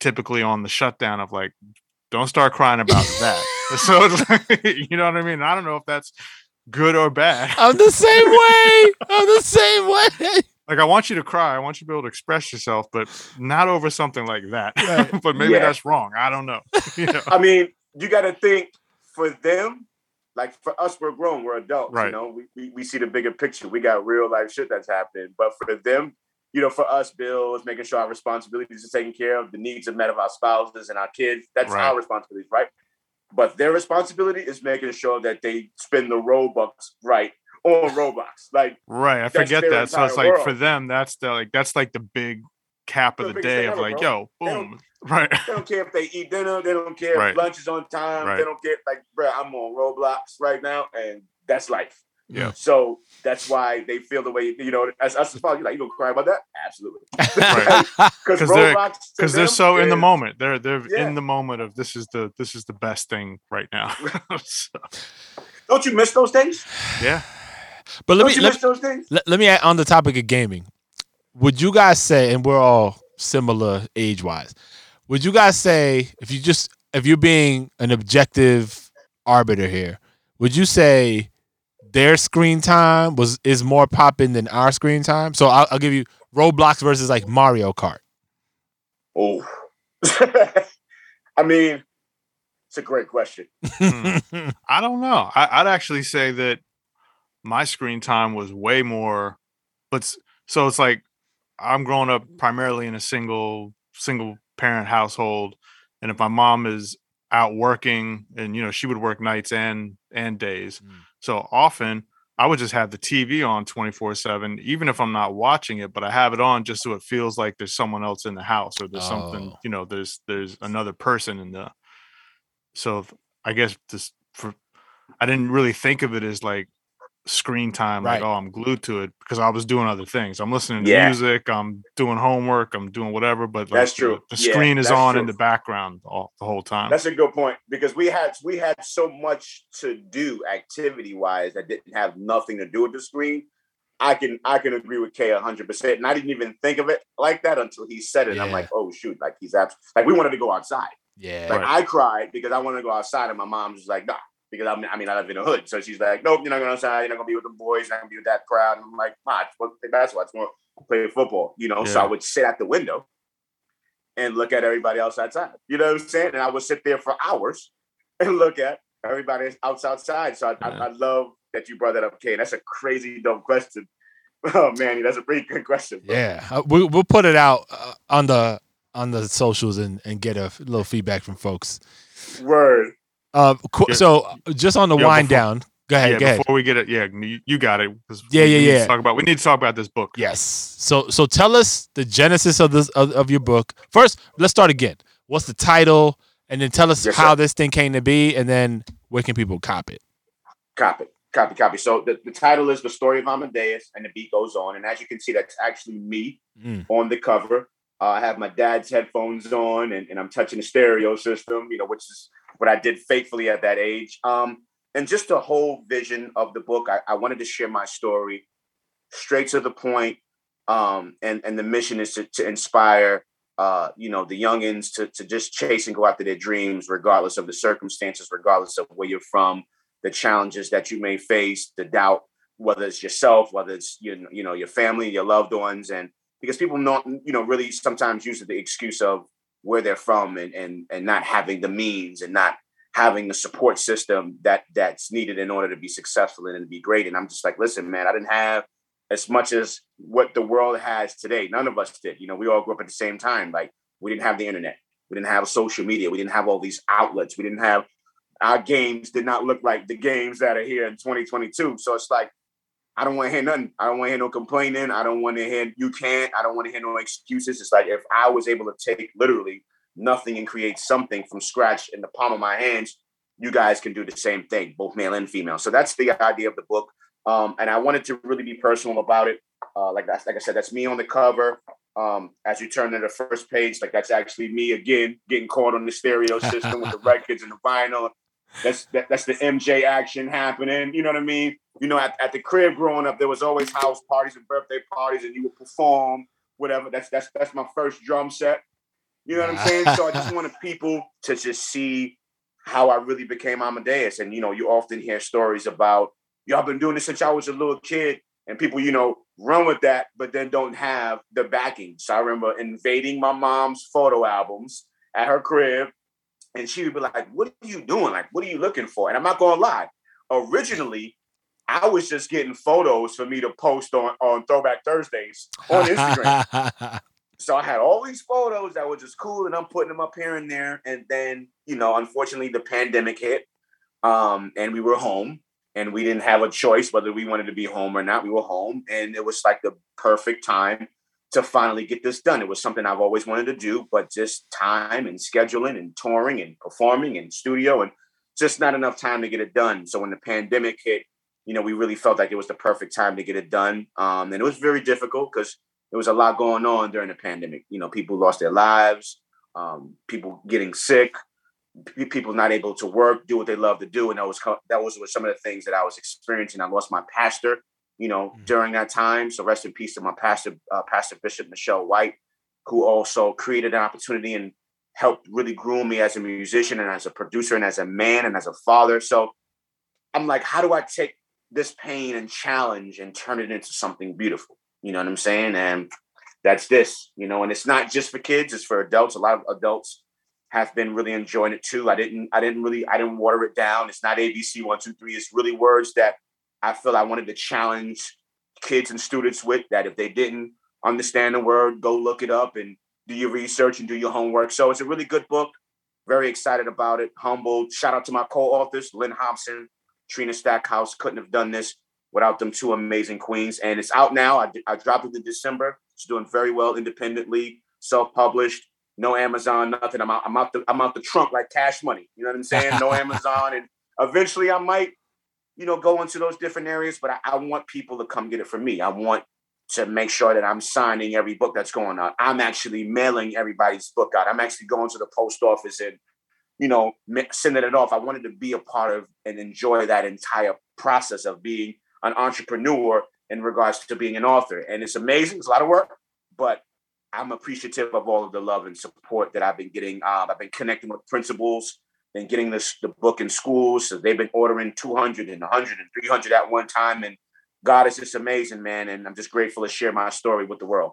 typically on the shutdown of like don't start crying about (laughs) that (laughs) so like, you know what i mean i don't know if that's good or bad I'm the same (laughs) way. I'm the same way. like I want you to cry, I want you to be able to express yourself, but not over something like that. Right. but maybe Yeah. that's wrong. I don't know. you know? I mean, you got to think for them, like for us, we're grown, we're adults. Right. You know, we, we, we see the bigger picture. We got real life shit that's happening. But for them, you know, for us, bills, making sure our responsibilities are taken care of, the needs are met of our spouses and our kids. That's Right. our responsibilities, right? But their responsibility is making sure that they spend the Robux right on Roblox. Like, Right. I forget that. So it's like for them, that's the like that's like the big cap of The the day thing of ever, like, bro. yo, They boom. (laughs) Right. they don't care if they eat dinner. They don't care Right. if lunch is on time. Right. They don't care. Like, bro, I'm on Roblox right now, and that's life. Yeah. So that's why they feel the way you know. As us as fathers, you like you gonna cry about that? Absolutely. (laughs) (laughs) Right. Because 'Cause they're- Roblox, Because they're them so in the moment. They're they're Yeah. in the moment of this is the this is the best thing right now. So, Don't you miss those things? yeah. But let Don't me you let, miss those things? let, let me add on the topic of gaming. Would you guys say, and we're all similar age wise, would you guys say if you just if you're being an objective arbiter here, would you say their screen time was is more popping than our screen time. So I'll, I'll give you Roblox versus like Mario Kart. Oh, (laughs) I mean, it's a great question. Hmm. I don't know. I, I'd actually say that my screen time was way more, but so it's like I'm growing up primarily in a single single parent household, and if my mom is out working, and you know she would work nights and and days, Mm. so often I would just have the TV on 24 seven, even if I'm not watching it, but I have it on just so it feels like there's someone else in the house or there's something, Oh. you know, there's there's another person in the. So I guess this for I didn't really think of it as like screen time, Right. like oh I'm glued to it because I was doing other things. I'm listening to Yeah. music, I'm doing homework, I'm doing whatever, but like That's the- true. The, Yeah, screen is on true. in the background all the whole time. That's a good point because we had we had so much to do activity wise that didn't have nothing to do with the screen. I can I can agree with K hundred percent, and I didn't even think of it like that until he said it. I'm like, oh shoot, like he's abs- like we wanted to go outside. Yeah. Like I cried because I wanted to go outside, and my mom was like, nah, because I'm, I mean I live in a hood, so she's like, nope, you're not going outside. You're not gonna be with the boys. You're not gonna be with that crowd. And I'm like, nah, I just want to play basketball. I just want to play football, you know. So I would sit at the window and look at everybody else outside. You know what I'm saying? And I would sit there for hours (laughs) and look at everybody else outside. So I, Yeah. I, I love that you brought that up, Kane. That's a crazy dumb question. (laughs) Oh man, that's a pretty good question. bro. Yeah, uh, we, we'll put it out uh, on the on the socials and, and get a little feedback from folks. Word. Uh, qu- Yeah. so uh, just on the Yeah, wind before- down. Go ahead. yeah, go ahead. before we get it, yeah, you, you got it. Yeah, we yeah, need to yeah. Talk about we need to talk about this book. Yes. So so tell us the genesis of this of, of your book. First, let's start again. What's the title? And then tell us Yes, how sir. this thing came to be, and then where can people cop it? Copy, copy, copy. So the, the title is The Story of Amadeus, and the beat goes on. And as you can see, that's actually me Mm. on the cover. Uh, I have my dad's headphones on, and, and I'm touching the stereo system, you know, which is what I did faithfully at that age. Um, and just the whole vision of the book, I, I wanted to share my story straight to the point. Um, and, and the mission is to, to inspire, uh, you know, the youngins to, to just chase and go after their dreams, regardless of the circumstances, regardless of where you're from, the challenges that you may face, the doubt, whether it's yourself, whether it's you you know your family, your loved ones, and because people not you know really sometimes use the excuse of where they're from and and and not having the means and not having the support system that that's needed in order to be successful and to be great. And I'm just like, listen, man, I didn't have as much as what the world has today. None of us did. You know, we all grew up at the same time. Like we didn't have the internet. We didn't have social media. We didn't have all these outlets. We didn't have our games did not look like the games that are here in 2022. So it's like, I don't want to hear nothing. I don't want to hear no complaining. I don't want to hear you can't. I don't want to hear no excuses. It's like if I was able to take literally nothing and create something from scratch in the palm of my hands, you guys can do the same thing, both male and female. So that's the idea of the book. Um, and I wanted to really be personal about it. Uh, like that's like I said, that's me on the cover. Um, as you turn to the first page, like that's actually me again getting caught on the stereo system with the (laughs) records and the vinyl. That's that, that's the MJ action happening. You know what I mean? You know, at, at the crib growing up, there was always house parties and birthday parties, and you would perform whatever. That's that's that's my first drum set. You know what I'm saying? So I just (laughs) wanted people to just see how I really became Amadeus. And you know, you often hear stories about y'all been doing this since I was a little kid, and people, you know, run with that, but then don't have the backing. So I remember invading my mom's photo albums at her crib, and she would be like, "What are you doing? Like, what are you looking for?" And I'm not gonna lie, originally. I was just getting photos for me to post on, on Throwback Thursdays on Instagram. (laughs) So I had all these photos that were just cool, and I'm putting them up here and there. And then, you know, unfortunately, the pandemic hit, um, and we were home, and we didn't have a choice whether we wanted to be home or not. We were home, and it was like the perfect time to finally get this done. It was something I've always wanted to do, but just time and scheduling and touring and performing and studio, and just not enough time to get it done. So when the pandemic hit, you know, we really felt like it was the perfect time to get it done. Um, and it was very difficult because there was a lot going on during the pandemic. You know, people lost their lives, um, people getting sick, people not able to work, do what they love to do, and that was that was some of the things that I was experiencing. I lost my pastor, you know, Mhm. during that time. So rest in peace to my pastor, uh, Pastor Bishop Michelle White, who also created an opportunity and helped really groom me as a musician and as a producer and as a man and as a father. So I'm like, how do I take this pain and challenge and turn it into something beautiful. You know what I'm saying? And that's this, you know, and it's not just for kids, it's for adults. A lot of adults have been really enjoying it too. I didn't, I didn't really, I didn't water it down. It's not ABC one, two, three. It's really words that I feel I wanted to challenge kids and students with that if they didn't understand the word, go look it up and do your research and do your homework. So it's a really good book. Very excited about it. Humbled. Shout out to my co-authors, Lynn Hobson, Trina Stackhouse. Couldn't have done this without them two amazing queens. And it's out now. I, I dropped it in December. It's doing very well independently, self-published. No Amazon, nothing. I'm out, I'm out the I'm out the trunk like cash money. You know what I'm saying? No (laughs) Amazon. And eventually I might, you know, go into those different areas, but I, I want people to come get it from me. I want to make sure that I'm signing every book that's going out. I'm actually mailing everybody's book out. I'm actually going to the post office and, you know, sending it off. I wanted to be a part of and enjoy that entire process of being an entrepreneur in regards to being an author. And it's amazing. It's a lot of work, but I'm appreciative of all of the love and support that I've been getting. Um, I've been connecting with principals, been getting this the book in schools. So they've been ordering 200 and 100 and 300 at one time. And God is just amazing, man, and I'm just grateful to share my story with the world.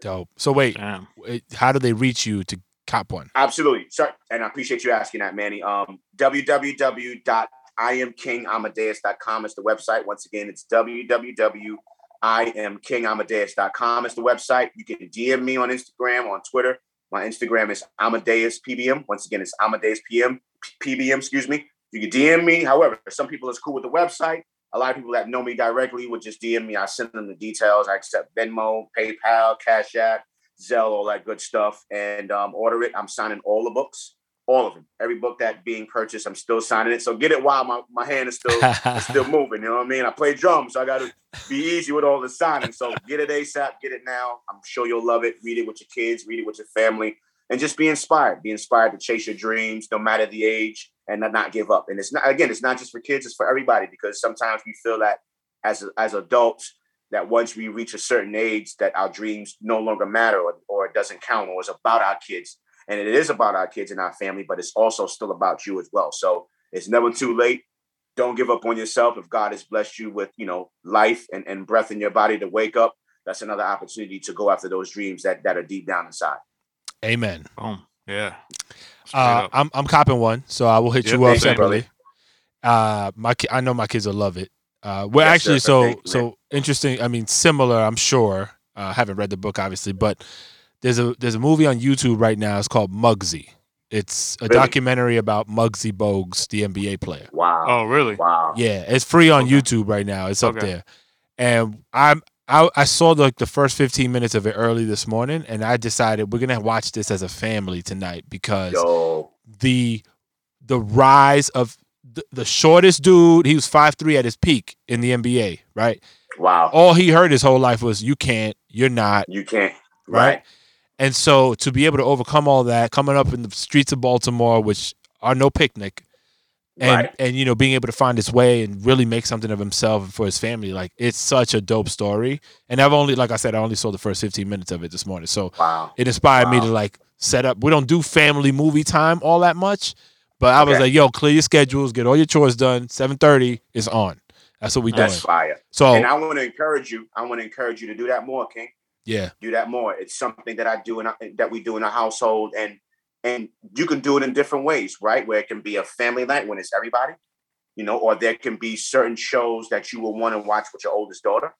Dope. So wait, Damn. how do they reach you to cop one? Absolutely, sir, and I appreciate you asking that, Manny. Um, www.iamkingamadeus.com is the website. Once again, it's www.iamkingamadeus.com is the website. You can DM me on Instagram, on Twitter. My Instagram is Amadeus PBM. Once again, it's Amadeus PM PBM. Excuse me. You can DM me. However, some people is cool with the website a lot of people that know me directly would just DM me. I send them the details. I accept Venmo, PayPal, Cash App, Zelle, all that good stuff, and um, order it. I'm signing all the books, all of them. Every book that being purchased, I'm still signing it. So get it while my, my hand is still still (laughs) moving. You know what I mean? I play drums, so I got to be easy with all the signing. So get it ASAP, get it now. I'm sure you'll love it. Read it with your kids, read it with your family, and just be inspired. Be inspired to chase your dreams, no matter the age and not give up. And it's not again, it's not just for kids; it's for everybody because sometimes we feel that as as adults that once we reach a certain age that our dreams no longer matter or, or it doesn't count or it's about our kids and it is about our kids and our family but it's also still about you as well so it's never too late don't give up on yourself if god has blessed you with you know life and, and breath in your body to wake up that's another opportunity to go after those dreams that that are deep down inside amen boom yeah uh, I'm I'm copping one, so I will hit you up separately. Uh, my I know my kids will love it. Uh, we're yes, actually sir, so so interesting. I mean, similar. I'm sure. Uh, I haven't read the book, obviously, but there's a there's a movie on YouTube right now. It's called Muggsy. It's a really? documentary about Muggsy Bogues, the NBA player. Wow. Oh, really? Wow. Yeah, it's free on okay. YouTube right now. It's up okay. there, and I'm I, I saw like the first 15 minutes of it early this morning and I decided we're gonna watch this as a family tonight because Yo. the the rise of the, the shortest dude, he was five three at his peak in the NBA, right? Wow. All he heard his whole life was you can't, you're not. You can't. Right. right. And so to be able to overcome all that, coming up in the streets of Baltimore, which are no picnic, and right. and you know being able to find his way and really make something of himself and for his family like it's such a dope story and i've only like i said i only saw the first 15 minutes of it this morning so wow. it inspired wow. me to like set up we don't do family movie time all that much but i okay. was like yo clear your schedules get all your chores done 7.30 is on that's what we do that's fire so and i want to encourage you i want to encourage you to do that more king yeah do that more it's something that i do in that we do in a household and and you can do it in different ways, right? Where it can be a family night when it's everybody, you know, or there can be certain shows that you will want to watch with your oldest daughter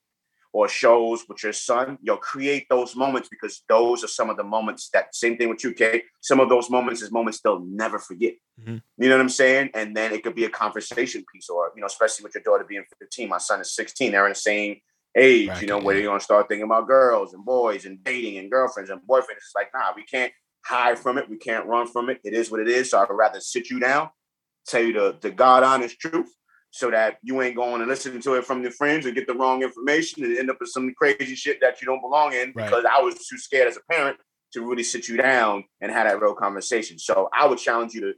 or shows with your son. You'll create those moments because those are some of the moments that same thing with you, Kay. Some of those moments is moments they'll never forget. Mm-hmm. You know what I'm saying? And then it could be a conversation piece, or you know, especially with your daughter being 15. My son is 16. They're in the same age, right, you know, where you're gonna start thinking about girls and boys and dating and girlfriends and boyfriends. It's like, nah, we can't hide from it. We can't run from it. It is what it is. So I'd rather sit you down, tell you the, the God honest truth so that you ain't going to listen to it from your friends and get the wrong information and end up with some crazy shit that you don't belong in right. because I was too scared as a parent to really sit you down and have that real conversation. So I would challenge you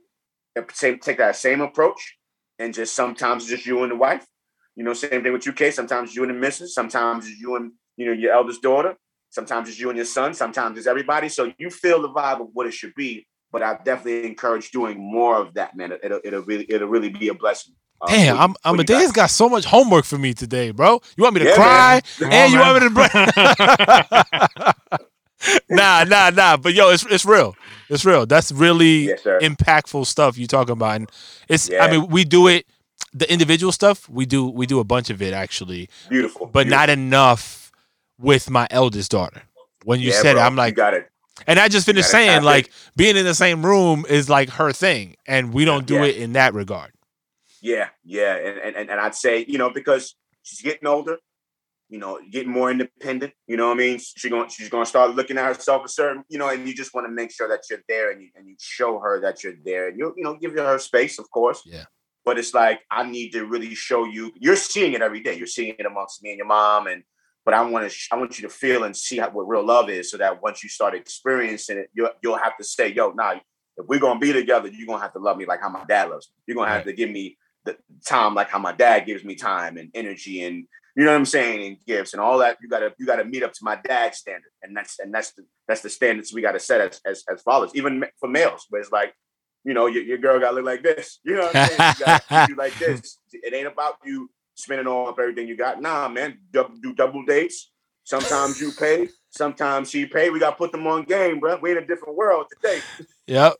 to eh, take that same approach and just sometimes just you and the wife. You know, same thing with you, Kay. Sometimes you and the missus. Sometimes it's you and you know your eldest daughter. Sometimes it's you and your son. Sometimes it's everybody. So you feel the vibe of what it should be. But I definitely encourage doing more of that, man. It'll, it'll really it'll really be a blessing. uh, Damn, for- I'm for you Amadeus guys. got so much homework for me today, bro. You want me to Yeah, cry man. And on, you man. want me to break? (laughs) nah, nah, nah. But yo, it's it's real. It's real. That's really Yes, impactful stuff you're talking about. And it's I mean, we do it the individual stuff, we do we do a bunch of it actually, Beautiful. but beautiful. not enough with my eldest daughter. When you Yeah, said bro, it, I'm you like got it. and I just finished saying like being in the same room is like her thing and we don't do Yeah. it in that regard. Yeah, yeah, and, and and and I'd say you know because she's getting older, you know, getting more independent. You know what I mean? She's going she's going to start looking at herself a certain you know, and you just want to make sure that you're there and you and you show her that you're there and you you know give her space, of course. Yeah. But it's like I need to really show you. You're seeing it every day. You're seeing it amongst me and your mom, and but I want to sh- I want you to feel and see how, what real love is, so that once you start experiencing it, you'll you'll have to say, "Yo, nah, if we're gonna be together, you're gonna have to love me like how my dad loves me. You're gonna have to give me the time like how my dad gives me time and energy and you know what I'm saying and gifts and all that. You gotta you gotta meet up to my dad's standard, and that's and that's the that's the standards we gotta set as as, as fathers, even for males. Where it's like, you know, your, your girl gotta look like this. You know what I'm saying? You gotta treat you like (laughs) this. It ain't about you spending all up everything you got. Nah, man, dou- do double dates. Sometimes you pay, sometimes she pay. We gotta put them on game, bro. We in a different world today. Yep.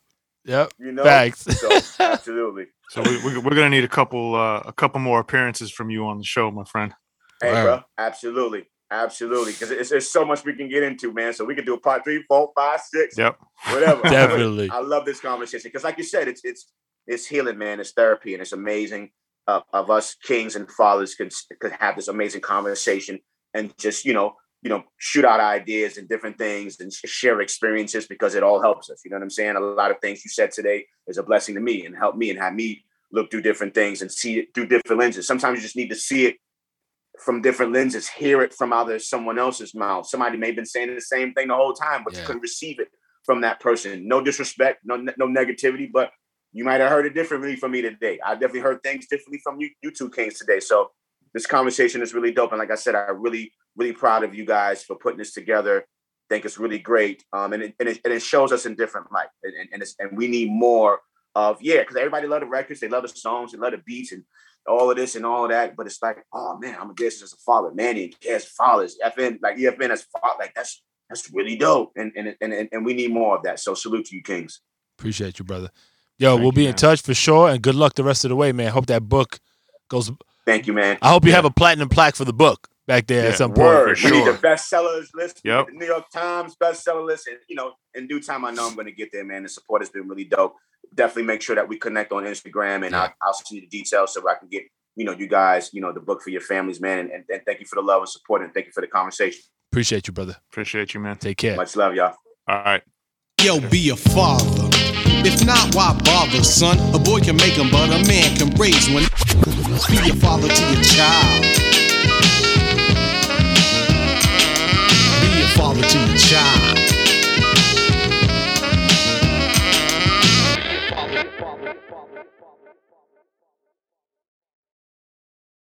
Yep. You know, Facts. So absolutely. (laughs) So we, we, we're gonna need a couple uh, a couple more appearances from you on the show, my friend. Hey, Wow. bro, absolutely, absolutely. Because it's, there's so much we can get into, man. So we can do a part three, four, five, six, Yep. whatever. (laughs) Definitely. I love this conversation because, like you said, it's it's it's healing, man. It's therapy, and it's amazing uh, of us kings and fathers could could have this amazing conversation and just you know you know shoot out ideas and different things and sh- share experiences because it all helps us. You know what I'm saying? A lot of things you said today is a blessing to me and help me and have me look through different things and see it through different lenses. Sometimes you just need to see it from different lenses, hear it from either someone else's mouth. Somebody may have been saying the same thing the whole time, but Yeah. you couldn't receive it from that person. No disrespect, no no negativity, but you might have heard it differently from me today. I definitely heard things differently from you, you two kings today. So this conversation is really dope. And like I said, I'm really, really proud of you guys for putting this together. think it's really great. Um, and it, and it, and it shows us in different light. And, and, and, it's, and we need more of, yeah, because everybody love the records, they love the songs, they love the beats and all of this and all of that. But it's like, oh man, I'm a this as a father. Manny as fathers, FN, like EFN as father, like that's that's really dope. And and, and and and we need more of that. So salute to you, Kings. Appreciate you, brother. Yo, Thank we'll you, be in touch for sure, and good luck the rest of the way, man. Hope that book goes. Thank you, man. I hope you Yeah. have a platinum plaque for the book back there Yeah. at some point. Word. for We need the bestsellers list. we Yep. the New York Times bestseller list. And, you know, in due time, I know I'm going to get there, man. The support has been really dope. Definitely make sure that we connect on Instagram and Yeah. I'll, I'll see the details so I can get, you know, you guys, you know, the book for your families, man. And, and, and thank you for the love and support and thank you for the conversation. Appreciate you, brother. Appreciate you, man. Take care. Much love, y'all. All right. Yo, be a father. If not, why bother, son? A boy can make 'em, but a man can raise one. Be a father to your child. Be a father to your child.